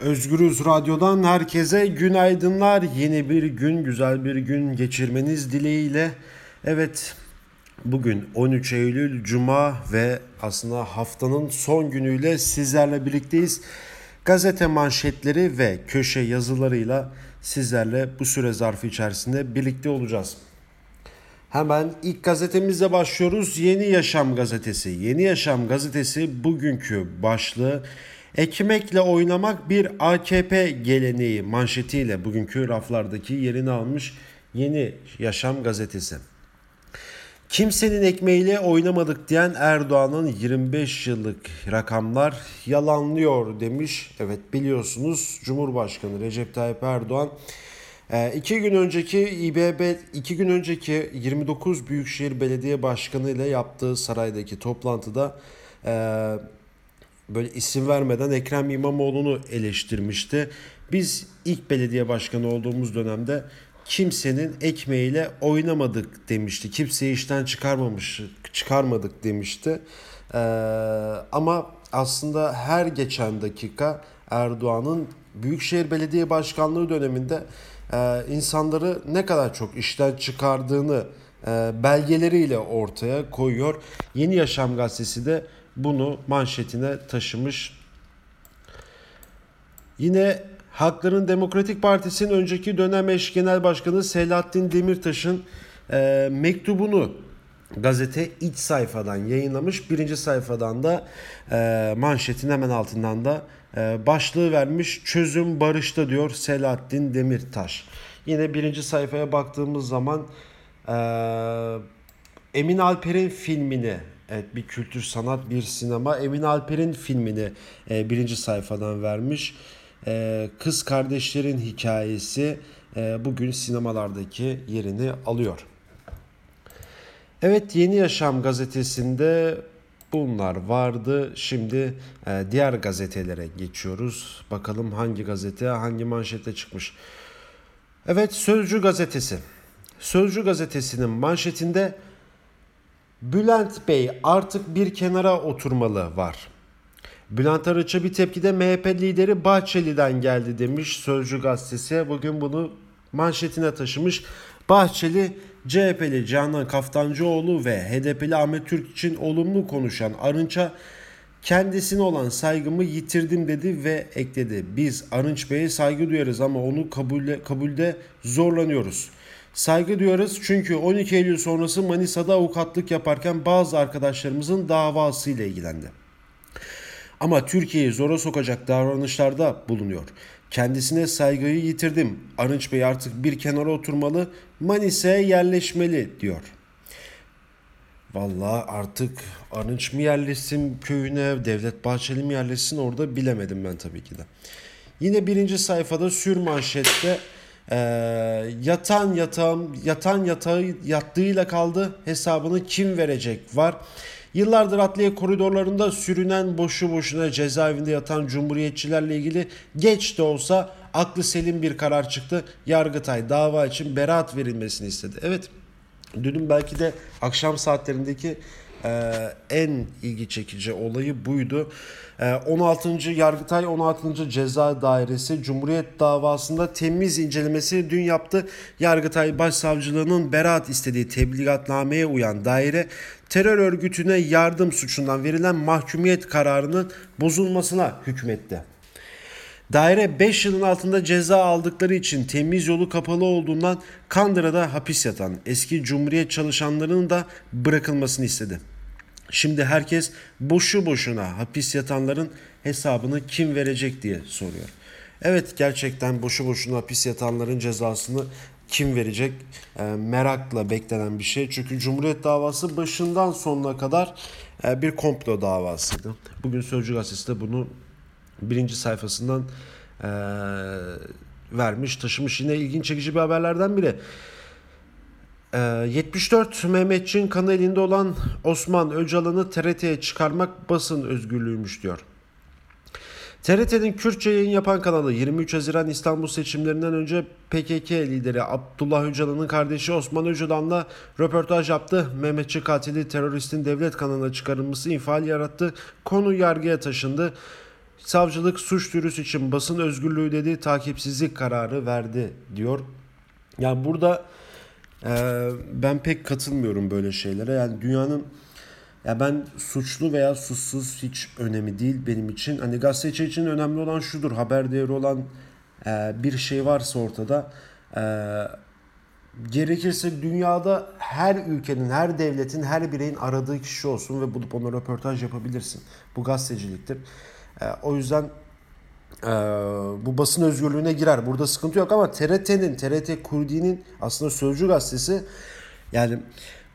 Özgürüz Radyo'dan herkese günaydınlar. Yeni bir gün, güzel bir gün geçirmeniz dileğiyle. Evet, bugün 13 Eylül Cuma ve aslında haftanın son günüyle sizlerle birlikteyiz. Gazete manşetleri ve köşe yazılarıyla sizlerle bu süre zarfı içerisinde birlikte olacağız. Hemen ilk gazetemizle başlıyoruz. Yeni Yaşam gazetesi. Yeni Yaşam gazetesi bugünkü başlığı Ekmekle oynamak bir AKP geleneği manşetiyle bugünkü raflardaki yerini almış Yeni Yaşam gazetesi. Kimsenin ekmeğiyle oynamadık diyen Erdoğan'ın 25 yıllık rakamlar yalanlıyor demiş. Evet biliyorsunuz Cumhurbaşkanı Recep Tayyip Erdoğan e, iki gün önceki İBB, iki gün önceki 29 Büyükşehir Belediye Başkanı ile yaptığı saraydaki toplantıda e, böyle isim vermeden Ekrem İmamoğlu'nu eleştirmişti. Biz ilk belediye başkanı olduğumuz dönemde kimsenin ekmeğiyle oynamadık demişti. Kimseyi işten çıkarmamış, çıkarmadık demişti. Ee, ama aslında her geçen dakika Erdoğan'ın Büyükşehir Belediye Başkanlığı döneminde e, insanları ne kadar çok işten çıkardığını e, belgeleriyle ortaya koyuyor. Yeni Yaşam gazetesi de bunu manşetine taşımış. Yine Hakların Demokratik Partisi'nin önceki dönem eş genel başkanı Selahattin Demirtaş'ın e, mektubunu gazete iç sayfadan yayınlamış. Birinci sayfadan da e, manşetin hemen altından da e, başlığı vermiş. Çözüm barışta diyor Selahattin Demirtaş. Yine birinci sayfaya baktığımız zaman e, Emin Alper'in filmini Evet bir kültür sanat bir sinema Emin Alper'in filmini e, birinci sayfadan vermiş. E, Kız kardeşlerin hikayesi e, bugün sinemalardaki yerini alıyor. Evet Yeni Yaşam gazetesinde bunlar vardı. Şimdi e, diğer gazetelere geçiyoruz. Bakalım hangi gazete hangi manşete çıkmış. Evet Sözcü gazetesi. Sözcü gazetesinin manşetinde Bülent Bey artık bir kenara oturmalı var. Bülent Arıç'a bir tepkide MHP lideri Bahçeli'den geldi demiş Sözcü gazetesi. Bugün bunu manşetine taşımış. Bahçeli CHP'li Canan Kaftancıoğlu ve HDP'li Ahmet Türk için olumlu konuşan Arınç'a kendisine olan saygımı yitirdim dedi ve ekledi. Biz Arınç Bey'e saygı duyarız ama onu kabulde, kabulde zorlanıyoruz. Saygı duyarız çünkü 12 Eylül sonrası Manisa'da avukatlık yaparken bazı arkadaşlarımızın davasıyla ilgilendi. Ama Türkiye'yi zora sokacak davranışlarda bulunuyor. Kendisine saygıyı yitirdim. Arınç Bey artık bir kenara oturmalı, Manisa'ya yerleşmeli diyor. Vallahi artık Arınç mı yerleşsin köyüne, Devlet Bahçeli mi yerleşsin orada bilemedim ben tabii ki de. Yine birinci sayfada sür manşette e, yatan yatağım yatan yatağı yattığıyla kaldı hesabını kim verecek var. Yıllardır adliye koridorlarında sürünen boşu boşuna cezaevinde yatan cumhuriyetçilerle ilgili geç de olsa aklı selim bir karar çıktı. Yargıtay dava için beraat verilmesini istedi. Evet dünün belki de akşam saatlerindeki e, en ilgi çekici olayı buydu. 16. Ee, Yargıtay 16. Ceza Dairesi Cumhuriyet davasında temiz incelemesi dün yaptı. Yargıtay Başsavcılığının beraat istediği tebligatnameye uyan daire terör örgütüne yardım suçundan verilen mahkumiyet kararının bozulmasına hükmetti. Daire 5 yılın altında ceza aldıkları için temiz yolu kapalı olduğundan Kandıra'da hapis yatan eski Cumhuriyet çalışanlarının da bırakılmasını istedi. Şimdi herkes boşu boşuna hapis yatanların hesabını kim verecek diye soruyor. Evet gerçekten boşu boşuna hapis yatanların cezasını kim verecek e, merakla beklenen bir şey. Çünkü Cumhuriyet davası başından sonuna kadar e, bir komplo davasıydı. Bugün Sözcü Gazetesi de bunu birinci sayfasından e, vermiş, taşımış. Yine ilginç çekici bir haberlerden biri. 74 ee, Mehmetçin kanı elinde olan Osman Öcalan'ı TRT'ye çıkarmak basın özgürlüğüymüş diyor. TRT'nin Kürtçe yayın yapan kanalı 23 Haziran İstanbul seçimlerinden önce PKK lideri Abdullah Öcalan'ın kardeşi Osman Öcalan'la röportaj yaptı. Mehmetçi katili teröristin devlet kanalına çıkarılması infial yarattı. Konu yargıya taşındı. Savcılık suç duyurusu için basın özgürlüğü dedi takipsizlik kararı verdi diyor. Yani burada e, ben pek katılmıyorum böyle şeylere. Yani dünyanın ya ben suçlu veya suçsuz hiç önemi değil benim için. Hani gazeteci için önemli olan şudur. Haber değeri olan e, bir şey varsa ortada e, gerekirse dünyada her ülkenin, her devletin, her bireyin aradığı kişi olsun ve bulup ona röportaj yapabilirsin. Bu gazeteciliktir. E, o yüzden e, bu basın özgürlüğüne girer. Burada sıkıntı yok ama TRT'nin, TRT Kurdi'nin aslında Sözcü gazetesi yani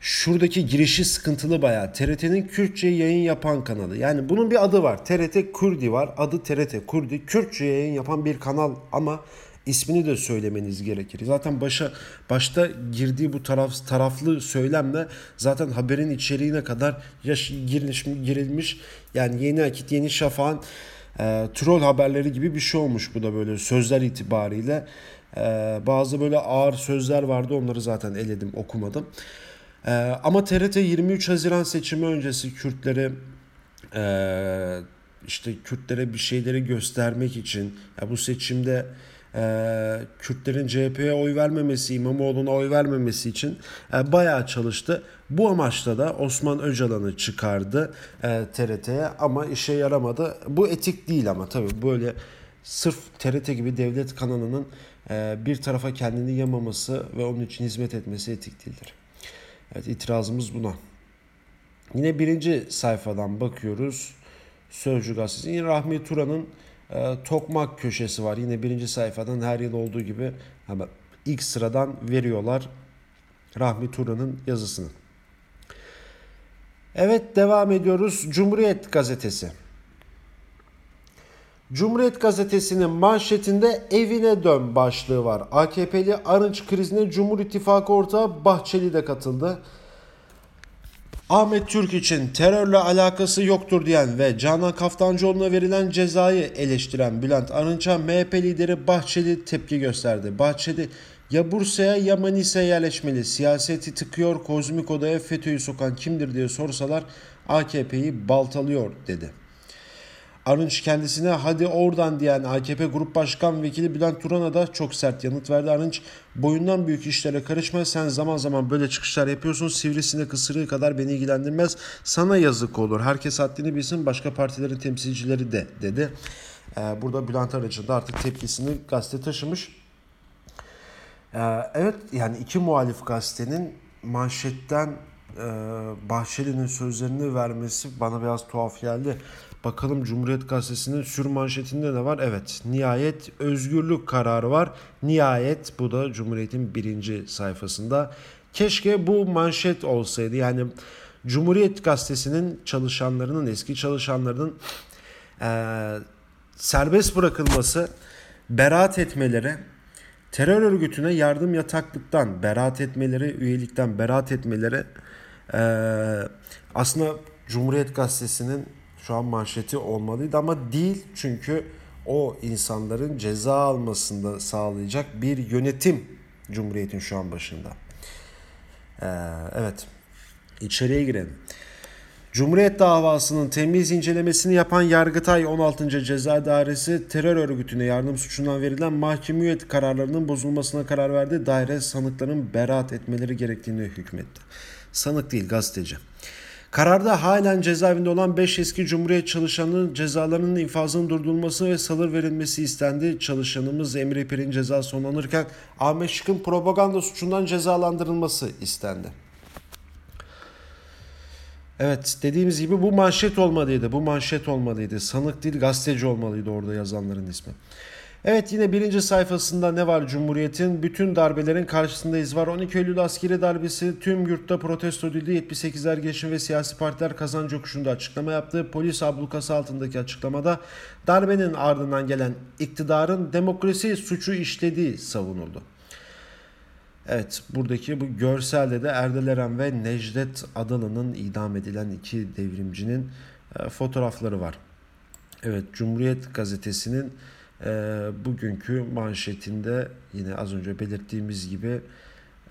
şuradaki girişi sıkıntılı bayağı. TRT'nin Kürtçe yayın yapan kanalı. Yani bunun bir adı var. TRT Kurdi var. Adı TRT Kurdi. Kürtçe yayın yapan bir kanal ama ismini de söylemeniz gerekir. Zaten başa başta girdiği bu taraf taraflı söylemle zaten haberin içeriğine kadar yaş, girilmiş, girilmiş yani yeni akit yeni şafağın e, troll haberleri gibi bir şey olmuş bu da böyle sözler itibariyle. E, bazı böyle ağır sözler vardı onları zaten eledim okumadım. E, ama TRT 23 Haziran seçimi öncesi Kürtleri e, işte Kürtlere bir şeyleri göstermek için ya bu seçimde e, Kürtlerin CHP'ye oy vermemesi, İmamoğlu'na oy vermemesi için e, bayağı çalıştı. Bu amaçla da Osman Öcalan'ı çıkardı e, TRT'ye ama işe yaramadı. Bu etik değil ama tabii böyle sırf TRT gibi devlet kanalının e, bir tarafa kendini yamaması ve onun için hizmet etmesi etik değildir. Evet itirazımız buna. Yine birinci sayfadan bakıyoruz. Sözcü gazetesi. Rahmi Turan'ın e, Tokmak köşesi var. Yine birinci sayfadan her yıl olduğu gibi hemen ilk sıradan veriyorlar Rahmi Turan'ın yazısını. Evet devam ediyoruz. Cumhuriyet gazetesi. Cumhuriyet gazetesinin manşetinde evine dön başlığı var. AKP'li Arınç krizine Cumhur İttifakı ortağı Bahçeli de katıldı. Ahmet Türk için terörle alakası yoktur diyen ve Canan Kaftancıoğlu'na verilen cezayı eleştiren Bülent Arınç'a MHP lideri Bahçeli tepki gösterdi. Bahçeli ya Bursa'ya ya Manisa'ya yerleşmeli. Siyaseti tıkıyor, kozmik odaya FETÖ'yü sokan kimdir diye sorsalar AKP'yi baltalıyor dedi. Arınç kendisine hadi oradan diyen AKP Grup Başkan Vekili Bülent Turan'a da çok sert yanıt verdi. Arınç boyundan büyük işlere karışma sen zaman zaman böyle çıkışlar yapıyorsun sivrisinek ısırığı kadar beni ilgilendirmez sana yazık olur. Herkes haddini bilsin başka partilerin temsilcileri de dedi. Ee, burada Bülent Arınç'ın da artık tepkisini gazete taşımış. Ee, evet yani iki muhalif gazetenin manşetten e, Bahçeli'nin sözlerini vermesi bana biraz tuhaf geldi. Bakalım Cumhuriyet Gazetesi'nin sür manşetinde ne var? Evet nihayet özgürlük kararı var. Nihayet bu da Cumhuriyet'in birinci sayfasında. Keşke bu manşet olsaydı. Yani Cumhuriyet Gazetesi'nin çalışanlarının, eski çalışanlarının e, serbest bırakılması, beraat etmeleri, terör örgütüne yardım yataklıktan beraat etmeleri, üyelikten beraat etmeleri e, aslında Cumhuriyet Gazetesi'nin şu an manşeti olmalıydı ama değil çünkü o insanların ceza almasını sağlayacak bir yönetim Cumhuriyet'in şu an başında. Ee, evet içeriye girelim. Cumhuriyet davasının temiz incelemesini yapan Yargıtay 16. Ceza Dairesi terör örgütüne yardım suçundan verilen mahkumiyet kararlarının bozulmasına karar verdi. Daire sanıkların beraat etmeleri gerektiğini hükmetti. Sanık değil gazeteci. Kararda halen cezaevinde olan 5 eski Cumhuriyet çalışanının cezalarının infazının durdurulması ve salır verilmesi istendi. Çalışanımız Emre Pir'in ceza sonlanırken Ahmet Şık'ın propaganda suçundan cezalandırılması istendi. Evet dediğimiz gibi bu manşet olmalıydı. Bu manşet olmalıydı. Sanık değil gazeteci olmalıydı orada yazanların ismi. Evet yine birinci sayfasında ne var Cumhuriyet'in? Bütün darbelerin karşısındayız var. 12 Eylül askeri darbesi tüm yurtta protesto edildi. 78'ler girişim ve siyasi partiler kazanç yokuşunda açıklama yaptı. Polis ablukası altındaki açıklamada darbenin ardından gelen iktidarın demokrasi suçu işlediği savunuldu. Evet buradaki bu görselde de Erdel Eren ve Necdet Adalı'nın idam edilen iki devrimcinin e, fotoğrafları var. Evet Cumhuriyet gazetesinin e, bugünkü manşetinde yine az önce belirttiğimiz gibi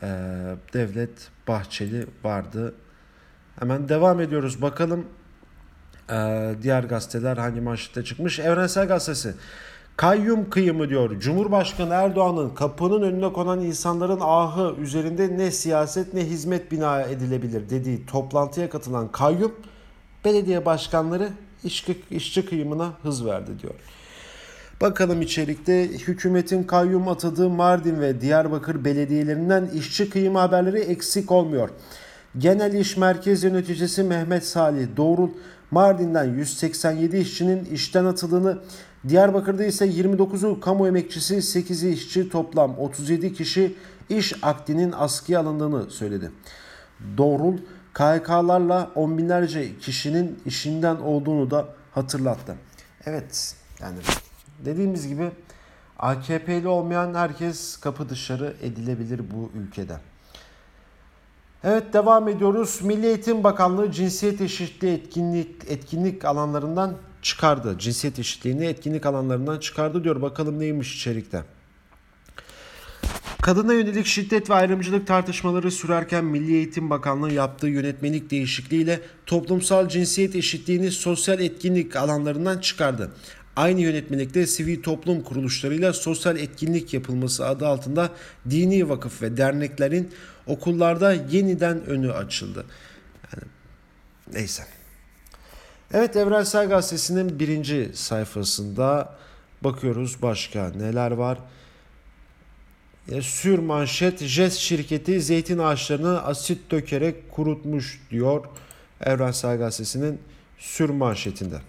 e, Devlet Bahçeli vardı. Hemen devam ediyoruz. Bakalım Ee, diğer gazeteler hangi manşette çıkmış? Evrensel Gazetesi. Kayyum kıyımı diyor. Cumhurbaşkanı Erdoğan'ın kapının önüne konan insanların ahı üzerinde ne siyaset ne hizmet bina edilebilir dediği toplantıya katılan kayyum belediye başkanları işçi, işçi kıyımına hız verdi diyor. Bakalım içerikte hükümetin kayyum atadığı Mardin ve Diyarbakır belediyelerinden işçi kıyım haberleri eksik olmuyor. Genel İş Merkez Yöneticisi Mehmet Salih Doğrul Mardin'den 187 işçinin işten atıldığını, Diyarbakır'da ise 29'u kamu emekçisi, 8'i işçi toplam 37 kişi iş akdinin askıya alındığını söyledi. Doğrul KHK'larla on binlerce kişinin işinden olduğunu da hatırlattı. Evet yani dediğimiz gibi AKP'li olmayan herkes kapı dışarı edilebilir bu ülkede. Evet devam ediyoruz. Milli Eğitim Bakanlığı cinsiyet eşitliği etkinlik etkinlik alanlarından çıkardı. Cinsiyet eşitliğini etkinlik alanlarından çıkardı diyor. Bakalım neymiş içerikte. Kadına yönelik şiddet ve ayrımcılık tartışmaları sürerken Milli Eğitim Bakanlığı yaptığı yönetmelik değişikliğiyle toplumsal cinsiyet eşitliğini sosyal etkinlik alanlarından çıkardı. Aynı yönetmelikte sivil toplum kuruluşlarıyla sosyal etkinlik yapılması adı altında dini vakıf ve derneklerin okullarda yeniden önü açıldı. Yani, neyse. Evet Evrensel Gazetesi'nin birinci sayfasında bakıyoruz başka neler var. E, sür manşet JES şirketi zeytin ağaçlarını asit dökerek kurutmuş diyor Evrensel Gazetesi'nin sür manşetinde.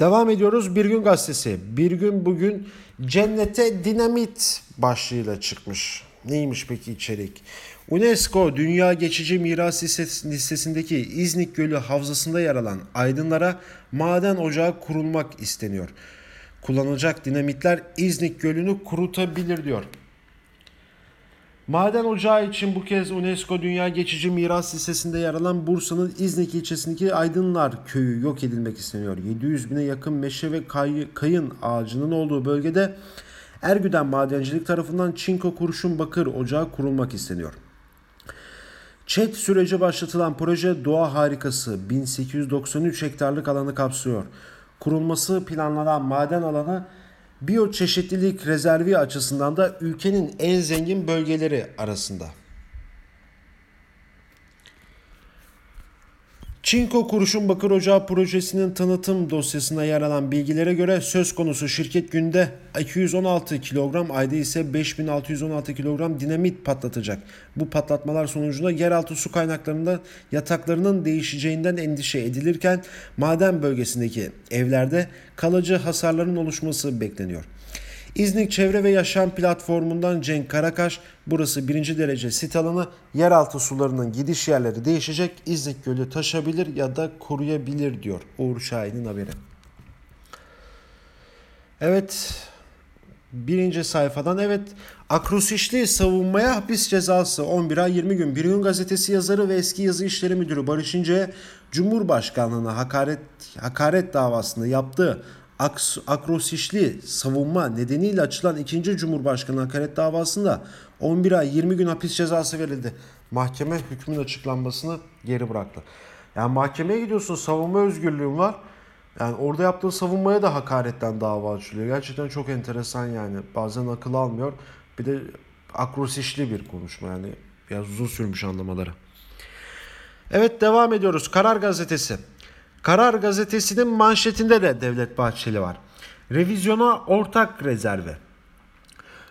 Devam ediyoruz Bir Gün Gazetesi. Bir gün bugün cennete dinamit başlığıyla çıkmış. Neymiş peki içerik? UNESCO Dünya Geçici Miras listesindeki İznik Gölü havzasında yer alan aydınlara maden ocağı kurulmak isteniyor. Kullanılacak dinamitler İznik Gölü'nü kurutabilir diyor. Maden ocağı için bu kez UNESCO Dünya Geçici Miras Listesi'nde yer alan Bursa'nın İznik ilçesindeki Aydınlar köyü yok edilmek isteniyor. 700 bine yakın meşe ve kay, kayın ağacının olduğu bölgede Ergüden Madencilik tarafından Çinko Kurşun Bakır Ocağı kurulmak isteniyor. ÇED süreci başlatılan proje doğa harikası 1893 hektarlık alanı kapsıyor. Kurulması planlanan maden alanı biyoçeşitlilik rezervi açısından da ülkenin en zengin bölgeleri arasında. Çinko Kuruşun Bakır Ocağı projesinin tanıtım dosyasına yer alan bilgilere göre söz konusu şirket günde 216 kilogram, ayda ise 5616 kilogram dinamit patlatacak. Bu patlatmalar sonucunda yeraltı su kaynaklarında yataklarının değişeceğinden endişe edilirken maden bölgesindeki evlerde kalıcı hasarların oluşması bekleniyor. İznik Çevre ve Yaşam Platformu'ndan Cenk Karakaş, burası birinci derece sit alanı, yeraltı sularının gidiş yerleri değişecek, İznik Gölü taşabilir ya da koruyabilir diyor Uğur Şahin'in haberi. Evet, birinci sayfadan evet Akrosişli savunmaya hapis cezası 11 ay 20 gün. Bir gün gazetesi yazarı ve eski yazı işleri müdürü Barış İnce'ye Cumhurbaşkanlığına hakaret hakaret davasında yaptığı Akrosişli savunma nedeniyle açılan ikinci Cumhurbaşkanı hakaret davasında 11 ay 20 gün hapis cezası verildi. Mahkeme hükmün açıklanmasını geri bıraktı. Yani mahkemeye gidiyorsun savunma özgürlüğün var. Yani orada yaptığı savunmaya da hakaretten dava açılıyor. Gerçekten çok enteresan yani. Bazen akıl almıyor. Bir de akrosişli bir konuşma yani. Biraz uzun sürmüş anlamaları. Evet devam ediyoruz. Karar Gazetesi. Karar gazetesinin manşetinde de Devlet Bahçeli var. Revizyona ortak rezerve.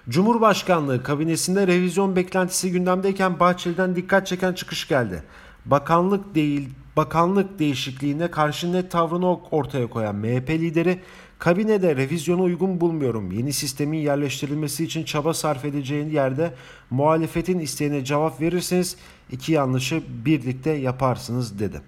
Cumhurbaşkanlığı kabinesinde revizyon beklentisi gündemdeyken Bahçeli'den dikkat çeken çıkış geldi. Bakanlık değil, bakanlık değişikliğine karşı net tavrını ortaya koyan MHP lideri kabinede revizyona uygun bulmuyorum. Yeni sistemin yerleştirilmesi için çaba sarf edeceğin yerde muhalefetin isteğine cevap verirseniz iki yanlışı birlikte yaparsınız dedi.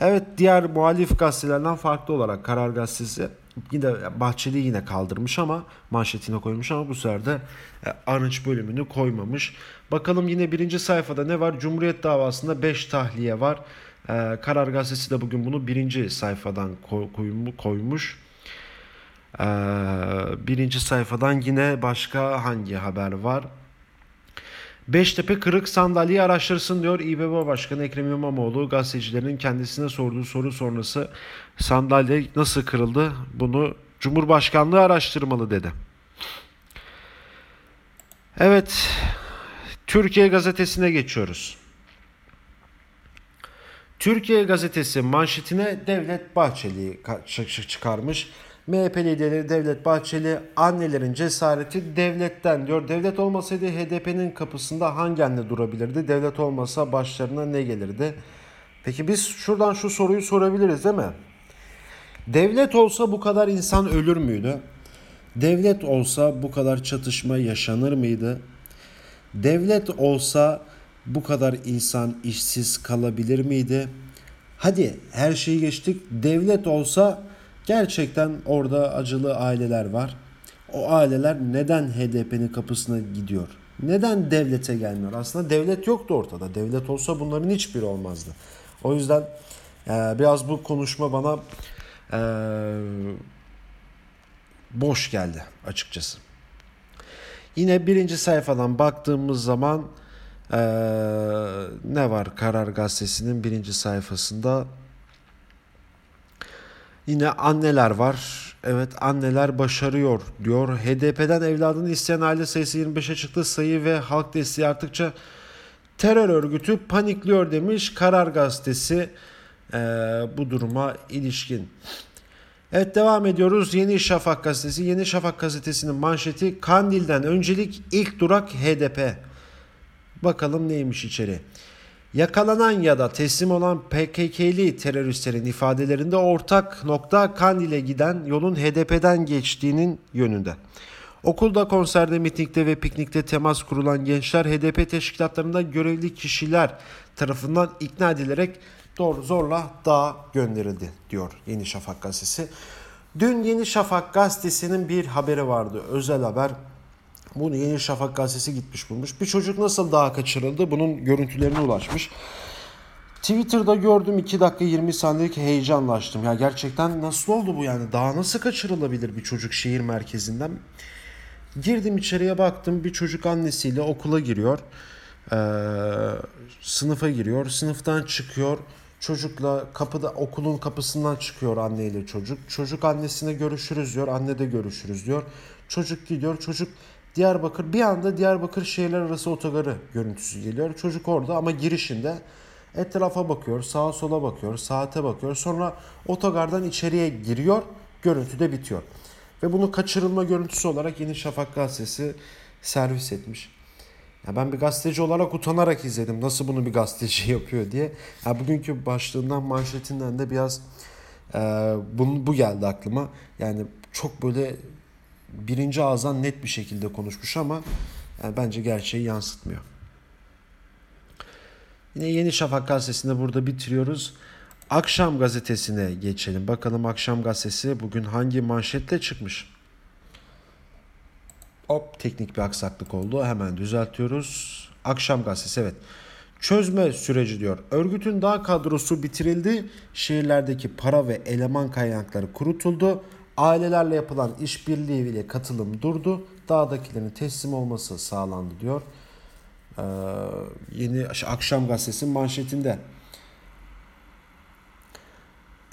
Evet diğer muhalif gazetelerden farklı olarak Karar Gazetesi yine Bahçeli yine kaldırmış ama manşetine koymuş ama bu sefer de e, Arınç bölümünü koymamış. Bakalım yine birinci sayfada ne var? Cumhuriyet davasında 5 tahliye var. Ee, Karar Gazetesi de bugün bunu birinci sayfadan koymuş. Ee, birinci sayfadan yine başka hangi haber var? Beştepe kırık sandalyeyi araştırsın diyor İBB Başkanı Ekrem İmamoğlu. Gazetecilerin kendisine sorduğu soru sonrası sandalye nasıl kırıldı bunu Cumhurbaşkanlığı araştırmalı dedi. Evet, Türkiye Gazetesi'ne geçiyoruz. Türkiye Gazetesi manşetine Devlet Bahçeli'yi çıkarmış. MHP lideri Devlet Bahçeli annelerin cesareti devletten diyor. Devlet olmasaydı HDP'nin kapısında hangi anne durabilirdi? Devlet olmasa başlarına ne gelirdi? Peki biz şuradan şu soruyu sorabiliriz değil mi? Devlet olsa bu kadar insan ölür müydü? Devlet olsa bu kadar çatışma yaşanır mıydı? Devlet olsa bu kadar insan işsiz kalabilir miydi? Hadi her şeyi geçtik. Devlet olsa gerçekten orada acılı aileler var. O aileler neden HDP'nin kapısına gidiyor? Neden devlete gelmiyor? Aslında devlet yoktu ortada. Devlet olsa bunların hiçbiri olmazdı. O yüzden e, biraz bu konuşma bana e, boş geldi açıkçası. Yine birinci sayfadan baktığımız zaman ee, ne var Karar Gazetesi'nin birinci sayfasında? Yine anneler var. Evet anneler başarıyor diyor. HDP'den evladını isteyen aile sayısı 25'e çıktı. Sayı ve halk desteği arttıkça terör örgütü panikliyor demiş Karar Gazetesi e, bu duruma ilişkin. Evet devam ediyoruz. Yeni Şafak gazetesi. Yeni Şafak gazetesinin manşeti Kandil'den öncelik ilk durak HDP. Bakalım neymiş içeri. Yakalanan ya da teslim olan PKK'li teröristlerin ifadelerinde ortak nokta Kandil'e giden yolun HDP'den geçtiğinin yönünde. Okulda, konserde, mitingde ve piknikte temas kurulan gençler HDP teşkilatlarında görevli kişiler tarafından ikna edilerek doğru zorla dağa gönderildi diyor Yeni Şafak gazetesi. Dün Yeni Şafak gazetesinin bir haberi vardı. Özel haber. Bunu Yeni Şafak gazetesi gitmiş bulmuş. Bir çocuk nasıl dağa kaçırıldı? Bunun görüntülerine ulaşmış. Twitter'da gördüm 2 dakika 20 saniyelik heyecanlaştım. Ya gerçekten nasıl oldu bu yani? Daha nasıl kaçırılabilir bir çocuk şehir merkezinden? Girdim içeriye baktım bir çocuk annesiyle okula giriyor. Ee, sınıfa giriyor. Sınıftan çıkıyor. Çocukla kapıda okulun kapısından çıkıyor anneyle çocuk. Çocuk annesine görüşürüz diyor. Anne de görüşürüz diyor. Çocuk gidiyor. Çocuk Diyarbakır bir anda Diyarbakır şehirler arası otogarı görüntüsü geliyor. Çocuk orada ama girişinde etrafa bakıyor, sağa sola bakıyor, saate bakıyor. Sonra otogardan içeriye giriyor. Görüntü de bitiyor. Ve bunu kaçırılma görüntüsü olarak Yeni Şafak gazetesi servis etmiş. Ya ben bir gazeteci olarak utanarak izledim. Nasıl bunu bir gazeteci yapıyor diye. Ya bugünkü başlığından manşetinden de biraz e, bu, bu geldi aklıma. Yani çok böyle birinci ağızdan net bir şekilde konuşmuş ama yani bence gerçeği yansıtmıyor. Yine Yeni Şafak gazetesinde burada bitiriyoruz. Akşam gazetesine geçelim. Bakalım Akşam gazetesi bugün hangi manşetle çıkmış? Hop teknik bir aksaklık oldu. Hemen düzeltiyoruz. Akşam gazetesi evet. Çözme süreci diyor. Örgütün dağ kadrosu bitirildi. Şehirlerdeki para ve eleman kaynakları kurutuldu. Ailelerle yapılan işbirliği ile katılım durdu. Dağdakilerin teslim olması sağlandı diyor. Ee, yeni akşam gazetesi manşetinde.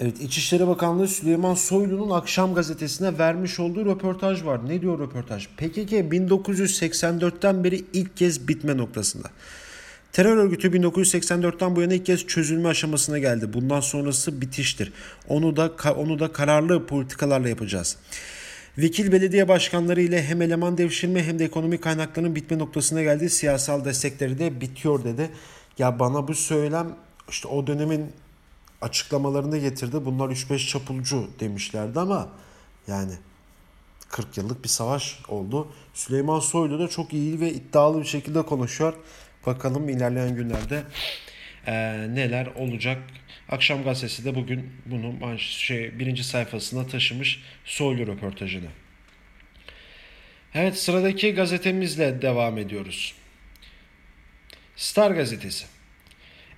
Evet İçişleri Bakanlığı Süleyman Soylu'nun Akşam Gazetesi'ne vermiş olduğu röportaj var. Ne diyor röportaj? PKK 1984'ten beri ilk kez bitme noktasında. Terör örgütü 1984'ten bu yana ilk kez çözülme aşamasına geldi. Bundan sonrası bitiştir. Onu da onu da kararlı politikalarla yapacağız. Vekil belediye başkanları ile hem eleman devşirme hem de ekonomi kaynaklarının bitme noktasına geldi. Siyasal destekleri de bitiyor dedi. Ya bana bu söylem işte o dönemin açıklamalarını getirdi. Bunlar 3-5 çapulcu demişlerdi ama yani 40 yıllık bir savaş oldu. Süleyman Soylu da çok iyi ve iddialı bir şekilde konuşuyor. Bakalım ilerleyen günlerde e, neler olacak. Akşam gazetesi de bugün bunu şey, birinci sayfasına taşımış Soylu röportajını. Evet sıradaki gazetemizle devam ediyoruz. Star gazetesi.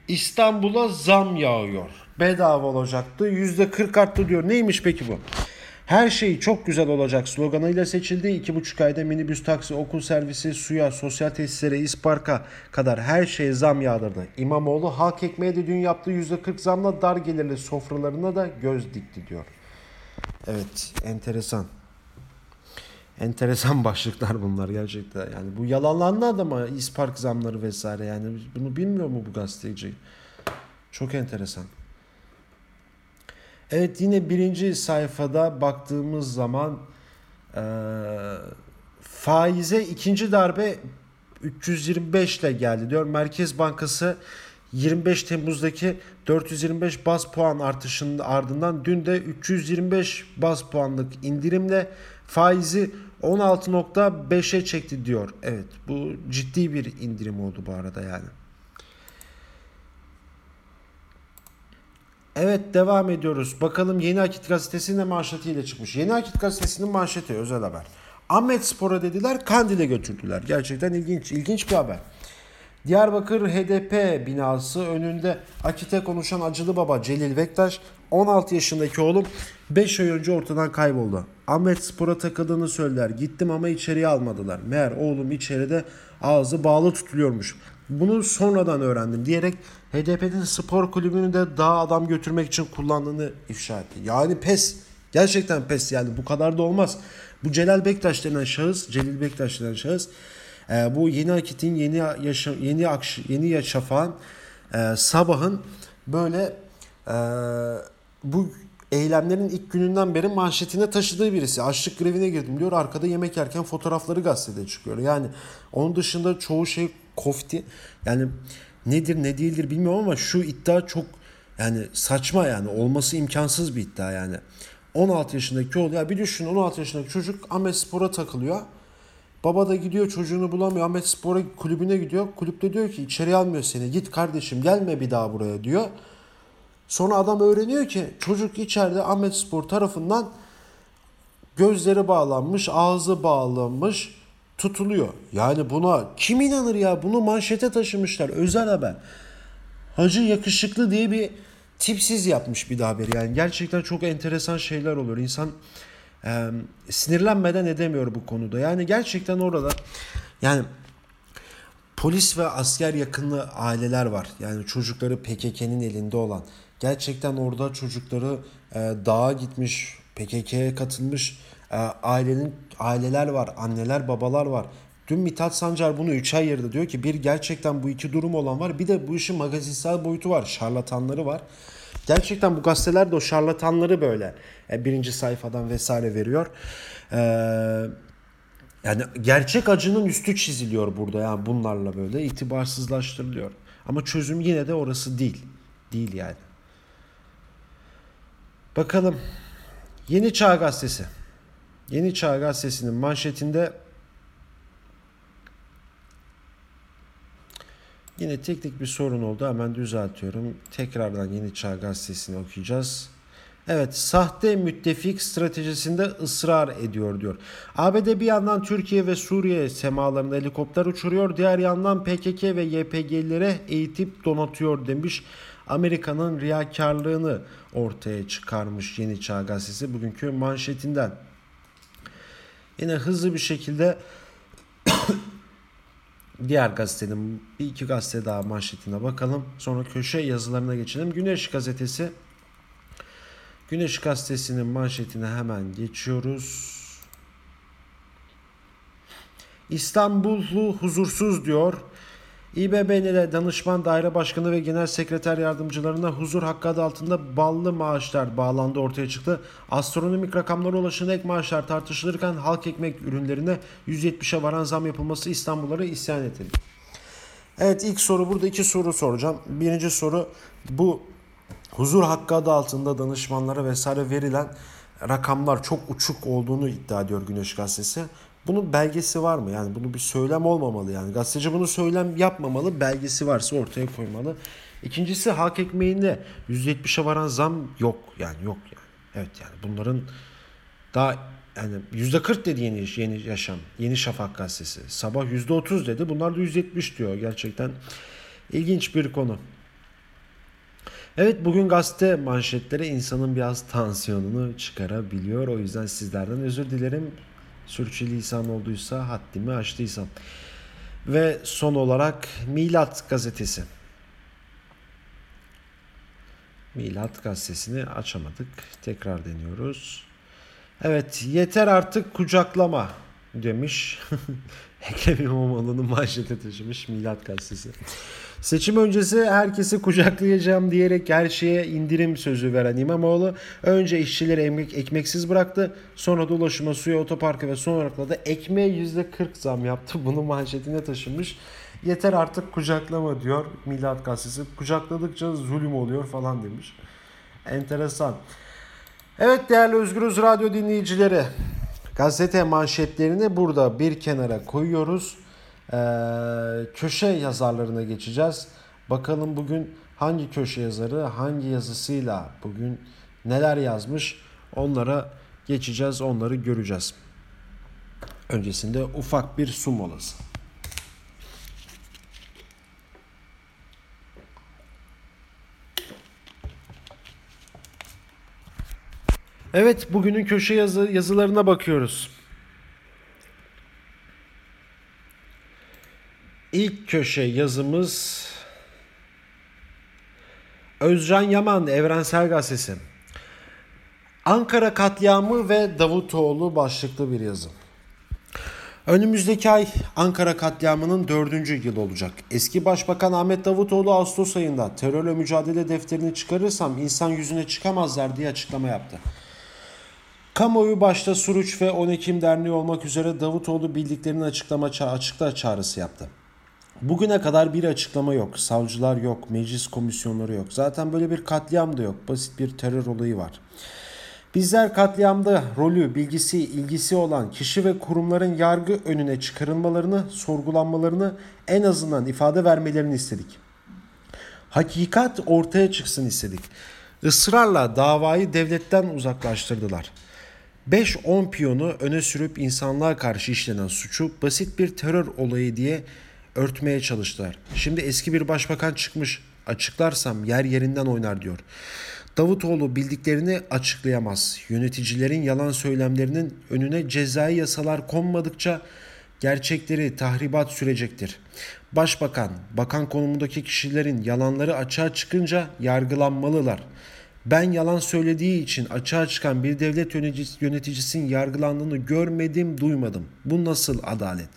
İstanbul'a zam yağıyor. Bedava olacaktı. %40 arttı diyor. Neymiş peki bu? Her şey çok güzel olacak sloganıyla seçildi. 2,5 ayda minibüs, taksi, okul servisi, suya, sosyal tesislere, isparka kadar her şeye zam yağdırdı. İmamoğlu halk ekmeğe de dün yaptığı %40 zamla dar gelirli sofralarına da göz dikti diyor. Evet enteresan. Enteresan başlıklar bunlar gerçekten. Yani bu yalanlandı adama ispark zamları vesaire yani bunu bilmiyor mu bu gazeteci? Çok enteresan. Evet yine birinci sayfada baktığımız zaman e, faize ikinci darbe 325 ile geldi diyor. Merkez Bankası 25 Temmuz'daki 425 bas puan artışının ardından dün de 325 bas puanlık indirimle faizi 16.5'e çekti diyor. Evet bu ciddi bir indirim oldu bu arada yani. Evet devam ediyoruz. Bakalım Yeni Akit gazetesinin manşetiyle çıkmış. Yeni Akit gazetesinin manşeti özel haber. Ahmet Spor'a dediler Kandil'e götürdüler. Gerçekten ilginç ilginç bir haber. Diyarbakır HDP binası önünde Akit'e konuşan acılı baba Celil Bektaş 16 yaşındaki oğlum 5 ay önce ortadan kayboldu. Ahmet Spor'a takıldığını söylediler. Gittim ama içeriye almadılar. Meğer oğlum içeride ağzı bağlı tutuluyormuş. Bunu sonradan öğrendim diyerek HDP'nin spor kulübünü de daha adam götürmek için kullandığını ifşa etti. Yani pes. Gerçekten pes yani bu kadar da olmaz. Bu Celal Bektaş denen şahıs, Celil Bektaş denen şahıs e, bu yeni akitin yeni yaşa, yeni akş, yeni yaşafan e, sabahın böyle e, bu eylemlerin ilk gününden beri manşetine taşıdığı birisi. Açlık grevine girdim diyor. Arkada yemek yerken fotoğrafları gazetede çıkıyor. Yani onun dışında çoğu şey kofti. Yani nedir ne değildir bilmiyorum ama şu iddia çok yani saçma yani olması imkansız bir iddia yani. 16 yaşındaki oğlu ya bir düşün 16 yaşındaki çocuk Ahmet Spor'a takılıyor. Baba da gidiyor çocuğunu bulamıyor. Ahmet Spor'a kulübüne gidiyor. Kulüpte diyor ki içeri almıyor seni. Git kardeşim gelme bir daha buraya diyor. Sonra adam öğreniyor ki çocuk içeride Ahmet Spor tarafından gözleri bağlanmış, ağzı bağlanmış, tutuluyor. Yani buna kim inanır ya? Bunu manşete taşımışlar. Özel haber. Hacı yakışıklı diye bir tipsiz yapmış bir daha haberi. Yani gerçekten çok enteresan şeyler oluyor. İnsan e, sinirlenmeden edemiyor bu konuda. Yani gerçekten orada yani polis ve asker yakınlı aileler var. Yani çocukları PKK'nın elinde olan. Gerçekten orada çocukları e, dağa gitmiş, PKK'ya katılmış e, ailenin aileler var, anneler, babalar var. Dün Mithat Sancar bunu 3'e ayırdı. Diyor ki bir gerçekten bu iki durum olan var. Bir de bu işin magazinsel boyutu var. Şarlatanları var. Gerçekten bu gazeteler de o şarlatanları böyle e, birinci sayfadan vesaire veriyor. Ee, yani gerçek acının üstü çiziliyor burada yani bunlarla böyle itibarsızlaştırılıyor. Ama çözüm yine de orası değil. Değil yani. Bakalım. Yeni Çağ Gazetesi. Yeni Çağ Gazetesi'nin manşetinde yine teknik bir sorun oldu. Hemen düzeltiyorum. Tekrardan Yeni Çağ Gazetesi'ni okuyacağız. Evet, sahte müttefik stratejisinde ısrar ediyor diyor. ABD bir yandan Türkiye ve Suriye semalarında helikopter uçuruyor, diğer yandan PKK ve YPG'lilere eğitip donatıyor demiş. Amerika'nın riyakarlığını ortaya çıkarmış Yeni Çağ Gazetesi bugünkü manşetinden. Yine hızlı bir şekilde diğer gazetenin bir iki gazete daha manşetine bakalım. Sonra köşe yazılarına geçelim. Güneş gazetesi. Güneş gazetesinin manşetine hemen geçiyoruz. İstanbullu huzursuz diyor. İBB'de danışman daire başkanı ve genel sekreter yardımcılarına huzur hakkı adı altında ballı maaşlar bağlandı ortaya çıktı. Astronomik rakamlara ulaşan ek maaşlar tartışılırken halk ekmek ürünlerine 170'e varan zam yapılması İstanbullara isyan etti. Evet ilk soru burada iki soru soracağım. Birinci soru bu huzur hakkı adı altında danışmanlara vesaire verilen rakamlar çok uçuk olduğunu iddia ediyor Güneş Gazetesi. Bunun belgesi var mı? Yani bunu bir söylem olmamalı yani. Gazeteci bunu söylem yapmamalı. Belgesi varsa ortaya koymalı. İkincisi hak ekmeğinde 170'e varan zam yok. Yani yok yani. Evet yani bunların daha yani %40 dedi yeni, yeni yaşam. Yeni Şafak gazetesi. Sabah %30 dedi. Bunlar da 170 diyor. Gerçekten ilginç bir konu. Evet bugün gazete manşetleri insanın biraz tansiyonunu çıkarabiliyor. O yüzden sizlerden özür dilerim. Sürçülisan olduysa haddimi aştıysam. Ve son olarak Milat gazetesi. Milat gazetesini açamadık. Tekrar deniyoruz. Evet yeter artık kucaklama demiş. Ekrem İmamoğlu'nun manşete taşımış Milat gazetesi. Seçim öncesi herkesi kucaklayacağım diyerek her şeye indirim sözü veren İmamoğlu önce işçileri ekmek, ekmeksiz bıraktı. Sonra da ulaşıma, suya, otoparka ve son olarak da ekmeğe %40 zam yaptı. Bunu manşetine taşımış. Yeter artık kucaklama diyor Milat Gazetesi. Kucakladıkça zulüm oluyor falan demiş. Enteresan. Evet değerli Özgürüz Radyo dinleyicileri. Gazete manşetlerini burada bir kenara koyuyoruz. Ee, köşe yazarlarına geçeceğiz. Bakalım bugün hangi köşe yazarı hangi yazısıyla bugün neler yazmış onlara geçeceğiz onları göreceğiz. Öncesinde ufak bir su molası. Evet bugünün köşe yazı, yazılarına bakıyoruz. İlk köşe yazımız Özcan Yaman Evrensel Gazetesi. Ankara katliamı ve Davutoğlu başlıklı bir yazı. Önümüzdeki ay Ankara katliamının dördüncü yıl olacak. Eski Başbakan Ahmet Davutoğlu Ağustos ayında terörle mücadele defterini çıkarırsam insan yüzüne çıkamazlar diye açıklama yaptı. Kamuoyu başta Suruç ve 10 Ekim Derneği olmak üzere Davutoğlu bildiklerini açıklama ça açıkla çağrısı yaptı. Bugüne kadar bir açıklama yok. Savcılar yok, meclis komisyonları yok. Zaten böyle bir katliam da yok. Basit bir terör olayı var. Bizler katliamda rolü, bilgisi, ilgisi olan kişi ve kurumların yargı önüne çıkarılmalarını, sorgulanmalarını en azından ifade vermelerini istedik. Hakikat ortaya çıksın istedik. Israrla davayı devletten uzaklaştırdılar. 5-10 piyonu öne sürüp insanlığa karşı işlenen suçu basit bir terör olayı diye örtmeye çalıştılar. Şimdi eski bir başbakan çıkmış açıklarsam yer yerinden oynar diyor. Davutoğlu bildiklerini açıklayamaz. Yöneticilerin yalan söylemlerinin önüne cezai yasalar konmadıkça gerçekleri tahribat sürecektir. Başbakan, bakan konumundaki kişilerin yalanları açığa çıkınca yargılanmalılar. Ben yalan söylediği için açığa çıkan bir devlet yöneticisinin yargılandığını görmedim, duymadım. Bu nasıl adalet?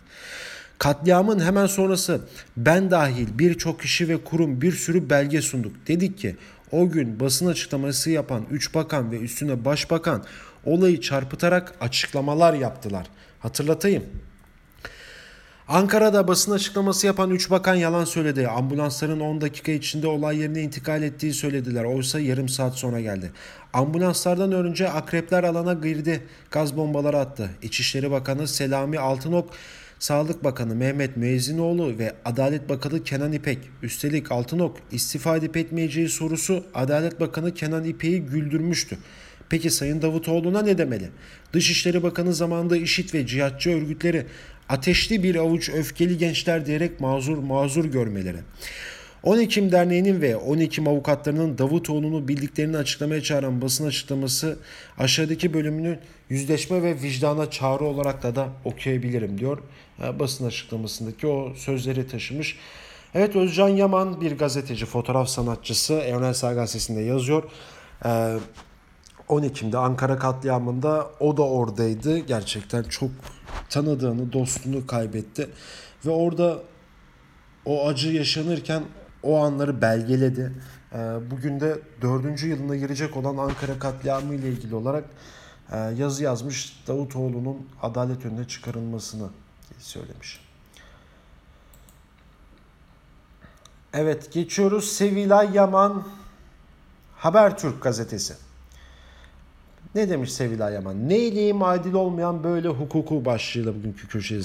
Katliamın hemen sonrası ben dahil birçok kişi ve kurum bir sürü belge sunduk. Dedik ki o gün basın açıklaması yapan 3 bakan ve üstüne başbakan olayı çarpıtarak açıklamalar yaptılar. Hatırlatayım. Ankara'da basın açıklaması yapan 3 bakan yalan söyledi. Ambulansların 10 dakika içinde olay yerine intikal ettiği söylediler. Oysa yarım saat sonra geldi. Ambulanslardan önce akrepler alana girdi. Gaz bombaları attı. İçişleri Bakanı Selami Altınok Sağlık Bakanı Mehmet Müezzinoğlu ve Adalet Bakanı Kenan İpek. Üstelik Altınok istifa edip etmeyeceği sorusu Adalet Bakanı Kenan İpek'i güldürmüştü. Peki Sayın Davutoğlu'na ne demeli? Dışişleri Bakanı zamanında işit ve cihatçı örgütleri ateşli bir avuç öfkeli gençler diyerek mazur mazur görmeleri. 10 Ekim Derneği'nin ve 10 Ekim avukatlarının Davutoğlu'nu bildiklerini açıklamaya çağıran basın açıklaması aşağıdaki bölümünün yüzleşme ve vicdana çağrı olarak da da okuyabilirim diyor. Basın açıklamasındaki o sözleri taşımış. Evet Özcan Yaman bir gazeteci, fotoğraf sanatçısı Evrensel Gazetesi'nde yazıyor. 10 Ekim'de Ankara katliamında o da oradaydı. Gerçekten çok tanıdığını, dostunu kaybetti. Ve orada o acı yaşanırken o anları belgeledi. Ee, bugün de dördüncü yılına girecek olan Ankara katliamı ile ilgili olarak e, yazı yazmış. Davutoğlu'nun adalet önüne çıkarılmasını söylemiş. Evet geçiyoruz Sevilay Yaman Habertürk gazetesi. Ne demiş Sevilay Yaman? Neyleyim adil olmayan böyle hukuku başlığıyla bugünkü köşe.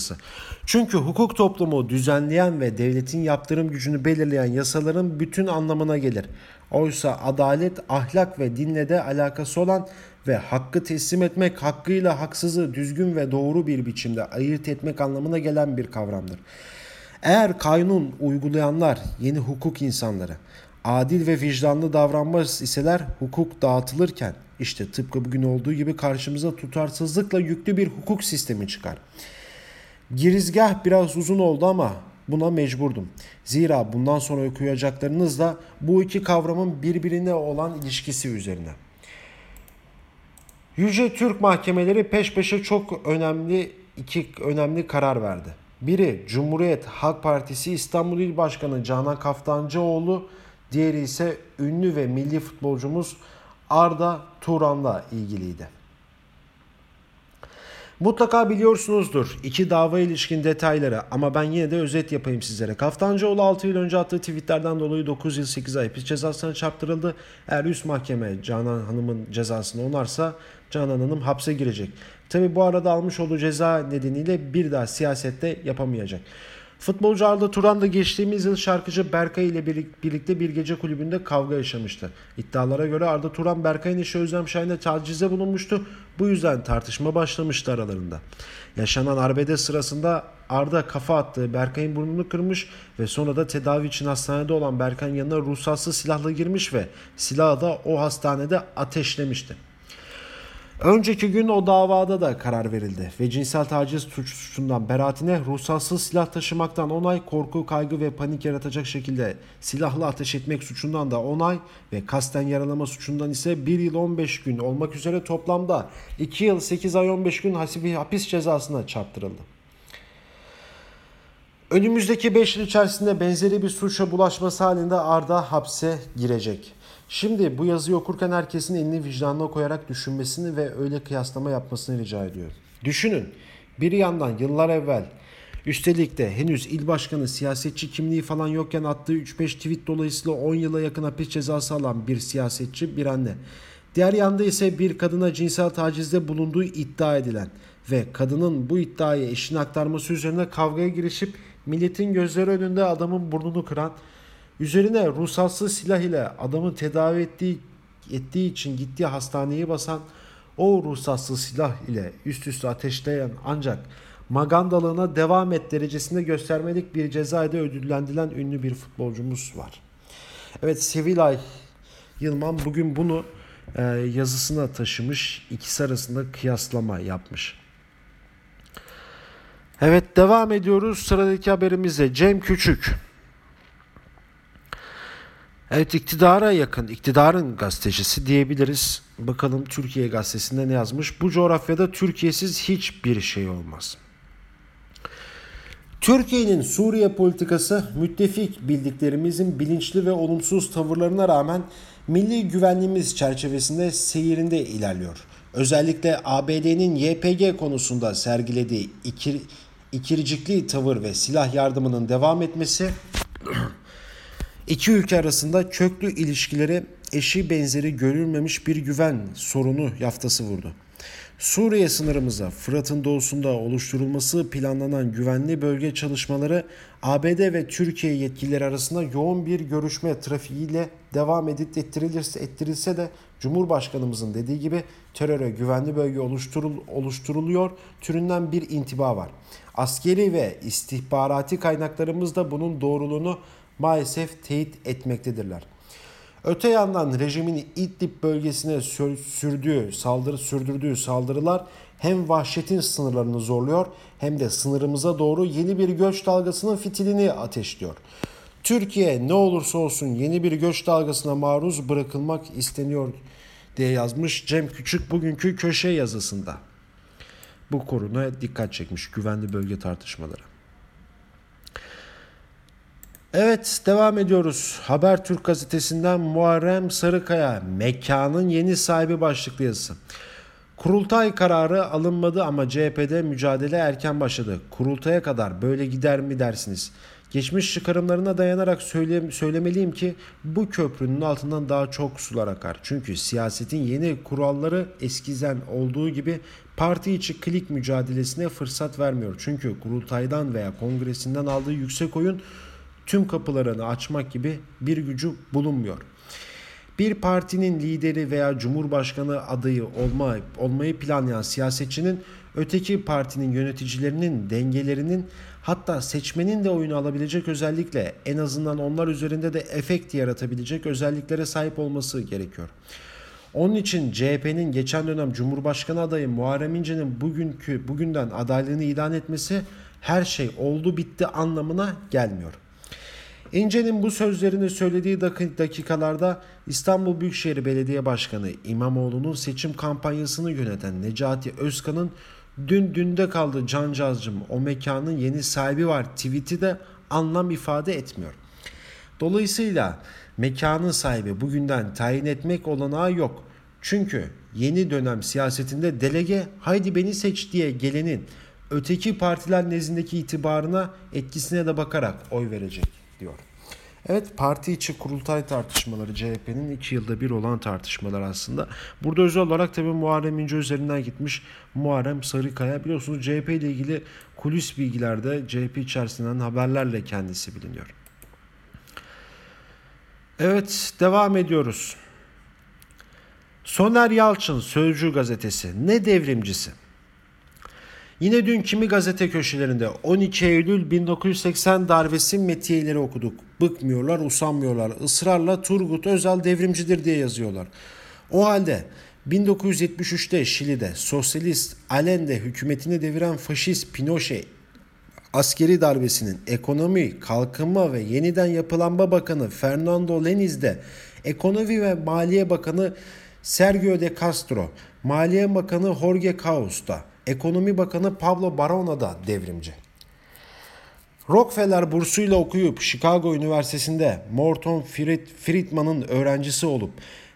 Çünkü hukuk toplumu düzenleyen ve devletin yaptırım gücünü belirleyen yasaların bütün anlamına gelir. Oysa adalet, ahlak ve dinle de alakası olan ve hakkı teslim etmek, hakkıyla haksızı düzgün ve doğru bir biçimde ayırt etmek anlamına gelen bir kavramdır. Eğer kanun uygulayanlar yeni hukuk insanları, adil ve vicdanlı davranmaz iseler hukuk dağıtılırken işte tıpkı bugün olduğu gibi karşımıza tutarsızlıkla yüklü bir hukuk sistemi çıkar. Girizgah biraz uzun oldu ama buna mecburdum. Zira bundan sonra okuyacaklarınız da bu iki kavramın birbirine olan ilişkisi üzerine. Yüce Türk mahkemeleri peş peşe çok önemli iki önemli karar verdi. Biri Cumhuriyet Halk Partisi İstanbul İl Başkanı Canan Kaftancıoğlu, diğeri ise ünlü ve milli futbolcumuz Arda Turan'la ilgiliydi. Mutlaka biliyorsunuzdur iki dava ilişkin detayları ama ben yine de özet yapayım sizlere. Kaftancıoğlu 6 yıl önce attığı tweetlerden dolayı 9 yıl 8 ay hapis cezasına çarptırıldı. Eğer üst mahkeme Canan Hanım'ın cezasını onarsa Canan Hanım hapse girecek. Tabi bu arada almış olduğu ceza nedeniyle bir daha siyasette yapamayacak. Futbolcu Arda Turan da geçtiğimiz yıl şarkıcı Berkay ile birlikte bir gece kulübünde kavga yaşamıştı. İddialara göre Arda Turan Berkay'ın eşi Özlem Şahin'e tacize bulunmuştu. Bu yüzden tartışma başlamıştı aralarında. Yaşanan arbede sırasında Arda kafa attığı Berkay'ın burnunu kırmış ve sonra da tedavi için hastanede olan Berkay'ın yanına ruhsatsız silahla girmiş ve silahı da o hastanede ateşlemişti. Önceki gün o davada da karar verildi ve cinsel taciz suçundan beraatine ruhsatsız silah taşımaktan onay, korku, kaygı ve panik yaratacak şekilde silahla ateş etmek suçundan da onay ve kasten yaralama suçundan ise 1 yıl 15 gün olmak üzere toplamda 2 yıl 8 ay 15 gün hapis cezasına çarptırıldı. Önümüzdeki 5 yıl içerisinde benzeri bir suça bulaşması halinde Arda hapse girecek. Şimdi bu yazıyı okurken herkesin elini vicdanına koyarak düşünmesini ve öyle kıyaslama yapmasını rica ediyorum. Düşünün bir yandan yıllar evvel üstelik de henüz il başkanı siyasetçi kimliği falan yokken attığı 3-5 tweet dolayısıyla 10 yıla yakın hapis cezası alan bir siyasetçi bir anne. Diğer yanda ise bir kadına cinsel tacizde bulunduğu iddia edilen ve kadının bu iddiayı eşine aktarması üzerine kavgaya girişip milletin gözleri önünde adamın burnunu kıran Üzerine ruhsatsız silah ile adamı tedavi ettiği, ettiği için gittiği hastaneyi basan o ruhsatsız silah ile üst üste ateşleyen ancak magandalığına devam et derecesinde göstermelik bir ceza ile ödüllendirilen ünlü bir futbolcumuz var. Evet Sevilay Yılman bugün bunu e, yazısına taşımış. ikisi arasında kıyaslama yapmış. Evet devam ediyoruz. Sıradaki haberimizde Cem Küçük. Evet iktidara yakın, iktidarın gazetecisi diyebiliriz. Bakalım Türkiye gazetesinde ne yazmış? Bu coğrafyada Türkiye'siz hiçbir şey olmaz. Türkiye'nin Suriye politikası müttefik bildiklerimizin bilinçli ve olumsuz tavırlarına rağmen milli güvenliğimiz çerçevesinde seyirinde ilerliyor. Özellikle ABD'nin YPG konusunda sergilediği ikir, ikircikli tavır ve silah yardımının devam etmesi İki ülke arasında köklü ilişkileri eşi benzeri görülmemiş bir güven sorunu yaftası vurdu. Suriye sınırımıza Fırat'ın doğusunda oluşturulması planlanan güvenli bölge çalışmaları ABD ve Türkiye yetkilileri arasında yoğun bir görüşme trafiğiyle devam edip ettirilirse, ettirilse de Cumhurbaşkanımızın dediği gibi teröre güvenli bölge oluşturul, oluşturuluyor türünden bir intiba var. Askeri ve istihbarati kaynaklarımız da bunun doğruluğunu maalesef teyit etmektedirler. Öte yandan rejimin İdlib bölgesine sürdüğü, saldırı sürdürdüğü saldırılar hem vahşetin sınırlarını zorluyor hem de sınırımıza doğru yeni bir göç dalgasının fitilini ateşliyor. Türkiye ne olursa olsun yeni bir göç dalgasına maruz bırakılmak isteniyor diye yazmış Cem Küçük bugünkü köşe yazısında. Bu konuya dikkat çekmiş güvenli bölge tartışmaları. Evet devam ediyoruz. Habertürk gazetesinden Muharrem Sarıkaya mekanın yeni sahibi başlıklı yazısı. Kurultay kararı alınmadı ama CHP'de mücadele erken başladı. Kurultaya kadar böyle gider mi dersiniz? Geçmiş çıkarımlarına dayanarak söyle, söylemeliyim ki bu köprünün altından daha çok sular akar. Çünkü siyasetin yeni kuralları eskiden olduğu gibi parti içi klik mücadelesine fırsat vermiyor. Çünkü kurultaydan veya kongresinden aldığı yüksek oyun tüm kapılarını açmak gibi bir gücü bulunmuyor. bir partinin lideri veya cumhurbaşkanı adayı olma, olmayı planlayan siyasetçinin öteki partinin yöneticilerinin dengelerinin hatta seçmenin de oyunu alabilecek özellikle en azından onlar üzerinde de efekt yaratabilecek özelliklere sahip olması gerekiyor. Onun için CHP'nin geçen dönem Cumhurbaşkanı adayı Muharrem İnce'nin bugünkü bugünden adaylığını ilan etmesi her şey oldu bitti anlamına gelmiyor. İnce'nin bu sözlerini söylediği dakikalarda İstanbul Büyükşehir Belediye Başkanı İmamoğlu'nun seçim kampanyasını yöneten Necati Özkan'ın dün dünde kaldı cancağızcım o mekanın yeni sahibi var tweet'i de anlam ifade etmiyor. Dolayısıyla mekanın sahibi bugünden tayin etmek olanağı yok. Çünkü yeni dönem siyasetinde delege haydi beni seç diye gelenin öteki partiler nezdindeki itibarına etkisine de bakarak oy verecek diyor. Evet parti içi kurultay tartışmaları CHP'nin iki yılda bir olan tartışmalar aslında. Burada özel olarak tabii Muharrem İnce üzerinden gitmiş Muharrem Sarıkaya. Biliyorsunuz CHP ile ilgili kulis bilgilerde CHP içerisinden haberlerle kendisi biliniyor. Evet devam ediyoruz. Soner Yalçın Sözcü gazetesi ne devrimcisi? Yine dün kimi gazete köşelerinde 12 Eylül 1980 darbesi metiyeleri okuduk. Bıkmıyorlar, usanmıyorlar. Israrla Turgut Özal devrimcidir diye yazıyorlar. O halde 1973'te Şili'de sosyalist Allende hükümetini deviren faşist Pinochet askeri darbesinin ekonomi, kalkınma ve yeniden yapılanma bakanı Fernando Leniz'de ekonomi ve maliye bakanı Sergio de Castro, maliye bakanı Jorge Caus'ta, ekonomi bakanı Pablo Barona da devrimci. Rockefeller bursuyla okuyup Chicago Üniversitesi'nde Morton Friedman'ın öğrencisi olup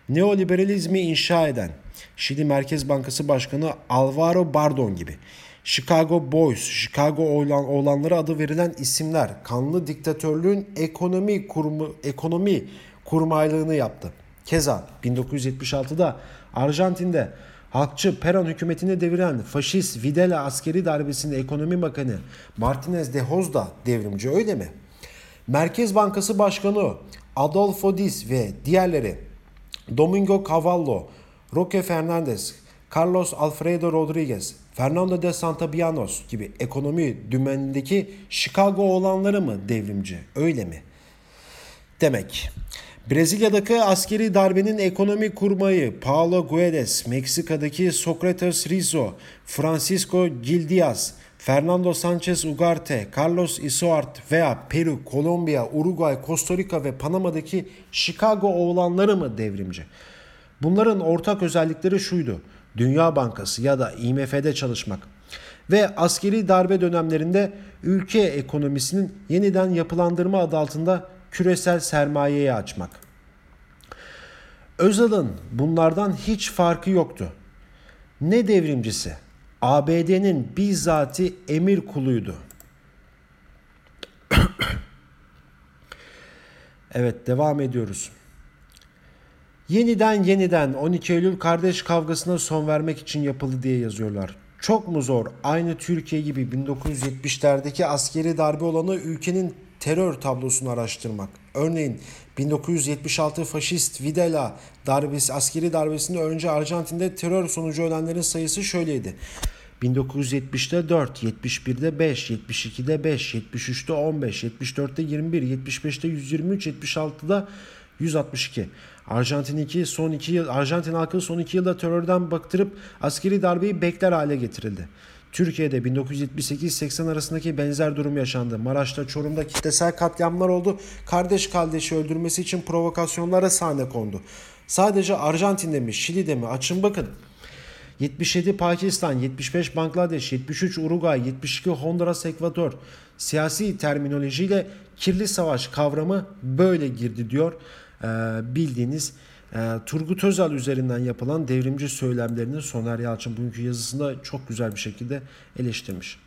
neoliberalizmi inşa eden Şili Merkez Bankası Başkanı Alvaro Bardon gibi Chicago Boys, Chicago oğlanları adı verilen isimler kanlı diktatörlüğün ekonomi kurumu ekonomi kurmaylığını yaptı. Keza 1976'da Arjantin'de halkçı Peron hükümetini deviren faşist Videla askeri darbesinin ekonomi bakanı Martinez de Hoz da devrimci öyle mi? Merkez Bankası Başkanı Adolfo Diz ve diğerleri Domingo Cavallo, Roque Fernandez, Carlos Alfredo Rodriguez, Fernando de Santabianos gibi ekonomi dümenindeki Chicago olanları mı devrimci? Öyle mi? Demek. Brezilya'daki askeri darbenin ekonomi kurmayı Paulo Guedes, Meksika'daki Socrates Rizzo, Francisco Gil Diaz, Fernando Sanchez Ugarte, Carlos Isoart veya Peru, Kolombiya, Uruguay, Costa Rica ve Panama'daki Chicago oğlanları mı devrimci? Bunların ortak özellikleri şuydu. Dünya Bankası ya da IMF'de çalışmak ve askeri darbe dönemlerinde ülke ekonomisinin yeniden yapılandırma adı altında küresel sermayeyi açmak. Özal'ın bunlardan hiç farkı yoktu. Ne devrimcisi? ABD'nin bizzati emir kuluydu. evet devam ediyoruz. Yeniden yeniden 12 Eylül kardeş kavgasına son vermek için yapıldı diye yazıyorlar. Çok mu zor aynı Türkiye gibi 1970'lerdeki askeri darbe olanı ülkenin terör tablosunu araştırmak. Örneğin 1976 faşist Videla darbesi, askeri darbesinde önce Arjantin'de terör sonucu ölenlerin sayısı şöyleydi. 1970'te 4, 71'de 5, 72'de 5, 73'te 15, 74'te 21, 75'te 123, 76'da 162. Arjantin 2 son 2 yıl Arjantin halkı son 2 yılda terörden baktırıp askeri darbeyi bekler hale getirildi. Türkiye'de 1978-80 arasındaki benzer durum yaşandı. Maraş'ta, Çorum'da kitlesel katliamlar oldu. Kardeş kardeşi öldürmesi için provokasyonlara sahne kondu. Sadece Arjantin'de mi, Şili'de mi? Açın bakın. 77 Pakistan, 75 Bangladeş, 73 Uruguay, 72 Honduras, Ekvador. Siyasi terminolojiyle kirli savaş kavramı böyle girdi diyor. Ee, bildiğiniz Turgut Özal üzerinden yapılan devrimci söylemlerini Soner Yalçın bugünkü yazısında çok güzel bir şekilde eleştirmiş.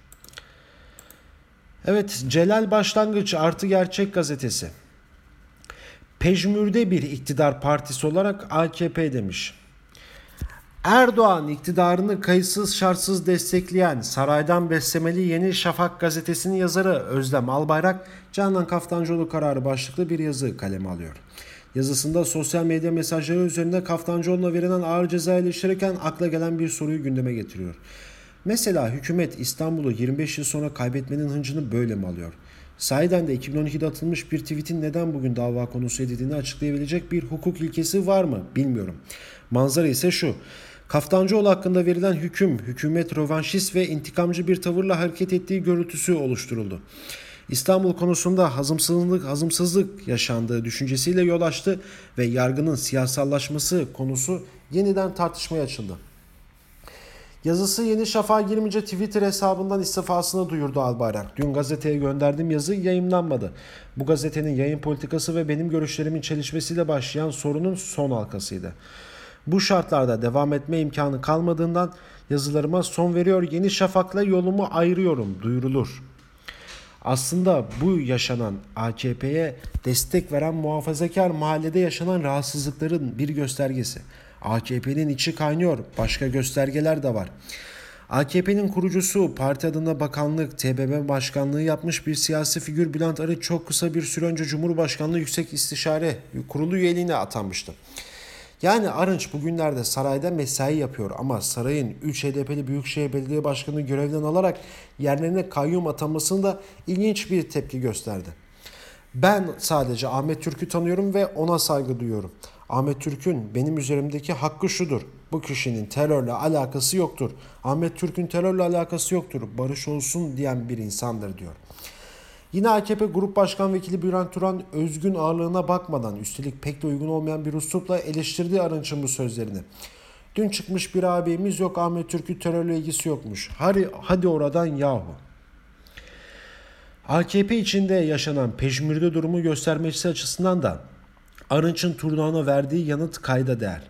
Evet Celal Başlangıç Artı Gerçek gazetesi. Pejmürde bir iktidar partisi olarak AKP demiş. Erdoğan iktidarını kayıtsız şartsız destekleyen Saraydan Beslemeli Yeni Şafak gazetesinin yazarı Özlem Albayrak Canan Kaftancıoğlu kararı başlıklı bir yazı kaleme alıyor. Yazısında sosyal medya mesajları üzerinde Kaftancıoğlu'na verilen ağır ceza eleştirirken akla gelen bir soruyu gündeme getiriyor. Mesela hükümet İstanbul'u 25 yıl sonra kaybetmenin hıncını böyle mi alıyor? Sahiden de 2012'de atılmış bir tweetin neden bugün dava konusu edildiğini açıklayabilecek bir hukuk ilkesi var mı bilmiyorum. Manzara ise şu. Kaftancıoğlu hakkında verilen hüküm, hükümet rövanşist ve intikamcı bir tavırla hareket ettiği görüntüsü oluşturuldu. İstanbul konusunda hazımsızlık, hazımsızlık yaşandığı düşüncesiyle yol açtı ve yargının siyasallaşması konusu yeniden tartışmaya açıldı. Yazısı Yeni Şafak'a girince Twitter hesabından istifasını duyurdu Albayrak. Dün gazeteye gönderdiğim yazı yayımlanmadı. Bu gazetenin yayın politikası ve benim görüşlerimin çelişmesiyle başlayan sorunun son halkasıydı. Bu şartlarda devam etme imkanı kalmadığından yazılarıma son veriyor, Yeni Şafak'la yolumu ayırıyorum duyurulur. Aslında bu yaşanan AKP'ye destek veren muhafazakar mahallede yaşanan rahatsızlıkların bir göstergesi. AKP'nin içi kaynıyor, başka göstergeler de var. AKP'nin kurucusu, parti adına bakanlık, TBMM başkanlığı yapmış bir siyasi figür Bülent Arıç çok kısa bir süre önce Cumhurbaşkanlığı Yüksek İstişare Kurulu üyeliğine atanmıştı. Yani Arınç bugünlerde sarayda mesai yapıyor ama sarayın 3 HDP'li Büyükşehir Belediye Başkanı görevden alarak yerlerine kayyum atanmasında ilginç bir tepki gösterdi. Ben sadece Ahmet Türk'ü tanıyorum ve ona saygı duyuyorum. Ahmet Türk'ün benim üzerimdeki hakkı şudur. Bu kişinin terörle alakası yoktur. Ahmet Türk'ün terörle alakası yoktur. Barış olsun diyen bir insandır diyor. Yine AKP Grup Başkan Vekili Bülent Turan özgün ağırlığına bakmadan üstelik pek de uygun olmayan bir üslupla eleştirdi Arınç'ın bu sözlerini. Dün çıkmış bir ağabeyimiz yok Ahmet Türk'ü terörle ilgisi yokmuş. Hadi, hadi oradan yahu. AKP içinde yaşanan peşmirde durumu göstermesi açısından da Arınç'ın turnağına verdiği yanıt kayda değer.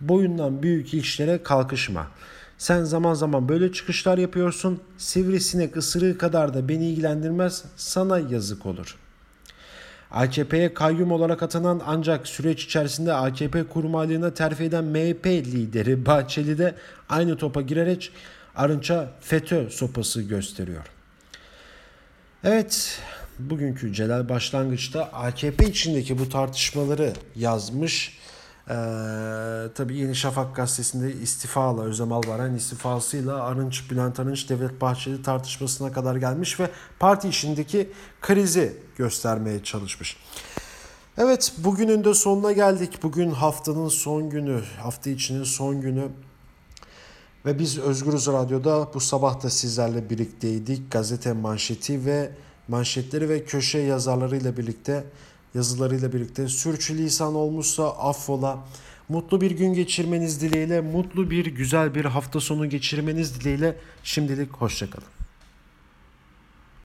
Boyundan büyük işlere kalkışma. Sen zaman zaman böyle çıkışlar yapıyorsun. Sivrisinek ısırığı kadar da beni ilgilendirmez. Sana yazık olur. AKP'ye kayyum olarak atanan ancak süreç içerisinde AKP kurmaylığına terfi eden MHP lideri Bahçeli de aynı topa girerek Arınç'a FETÖ sopası gösteriyor. Evet, bugünkü Celal başlangıçta AKP içindeki bu tartışmaları yazmış. Ee, tabii Yeni Şafak gazetesinde istifayla Özlem Albaran istifasıyla Arınç, Bülent Arınç, Devlet Bahçeli tartışmasına kadar gelmiş ve parti içindeki krizi göstermeye çalışmış. Evet bugünün de sonuna geldik. Bugün haftanın son günü, hafta içinin son günü. Ve biz Özgürüz Radyo'da bu sabah da sizlerle birlikteydik. Gazete manşeti ve manşetleri ve köşe yazarlarıyla birlikte yazılarıyla birlikte sürçülisan olmuşsa affola. Mutlu bir gün geçirmeniz dileğiyle, mutlu bir güzel bir hafta sonu geçirmeniz dileğiyle şimdilik hoşçakalın.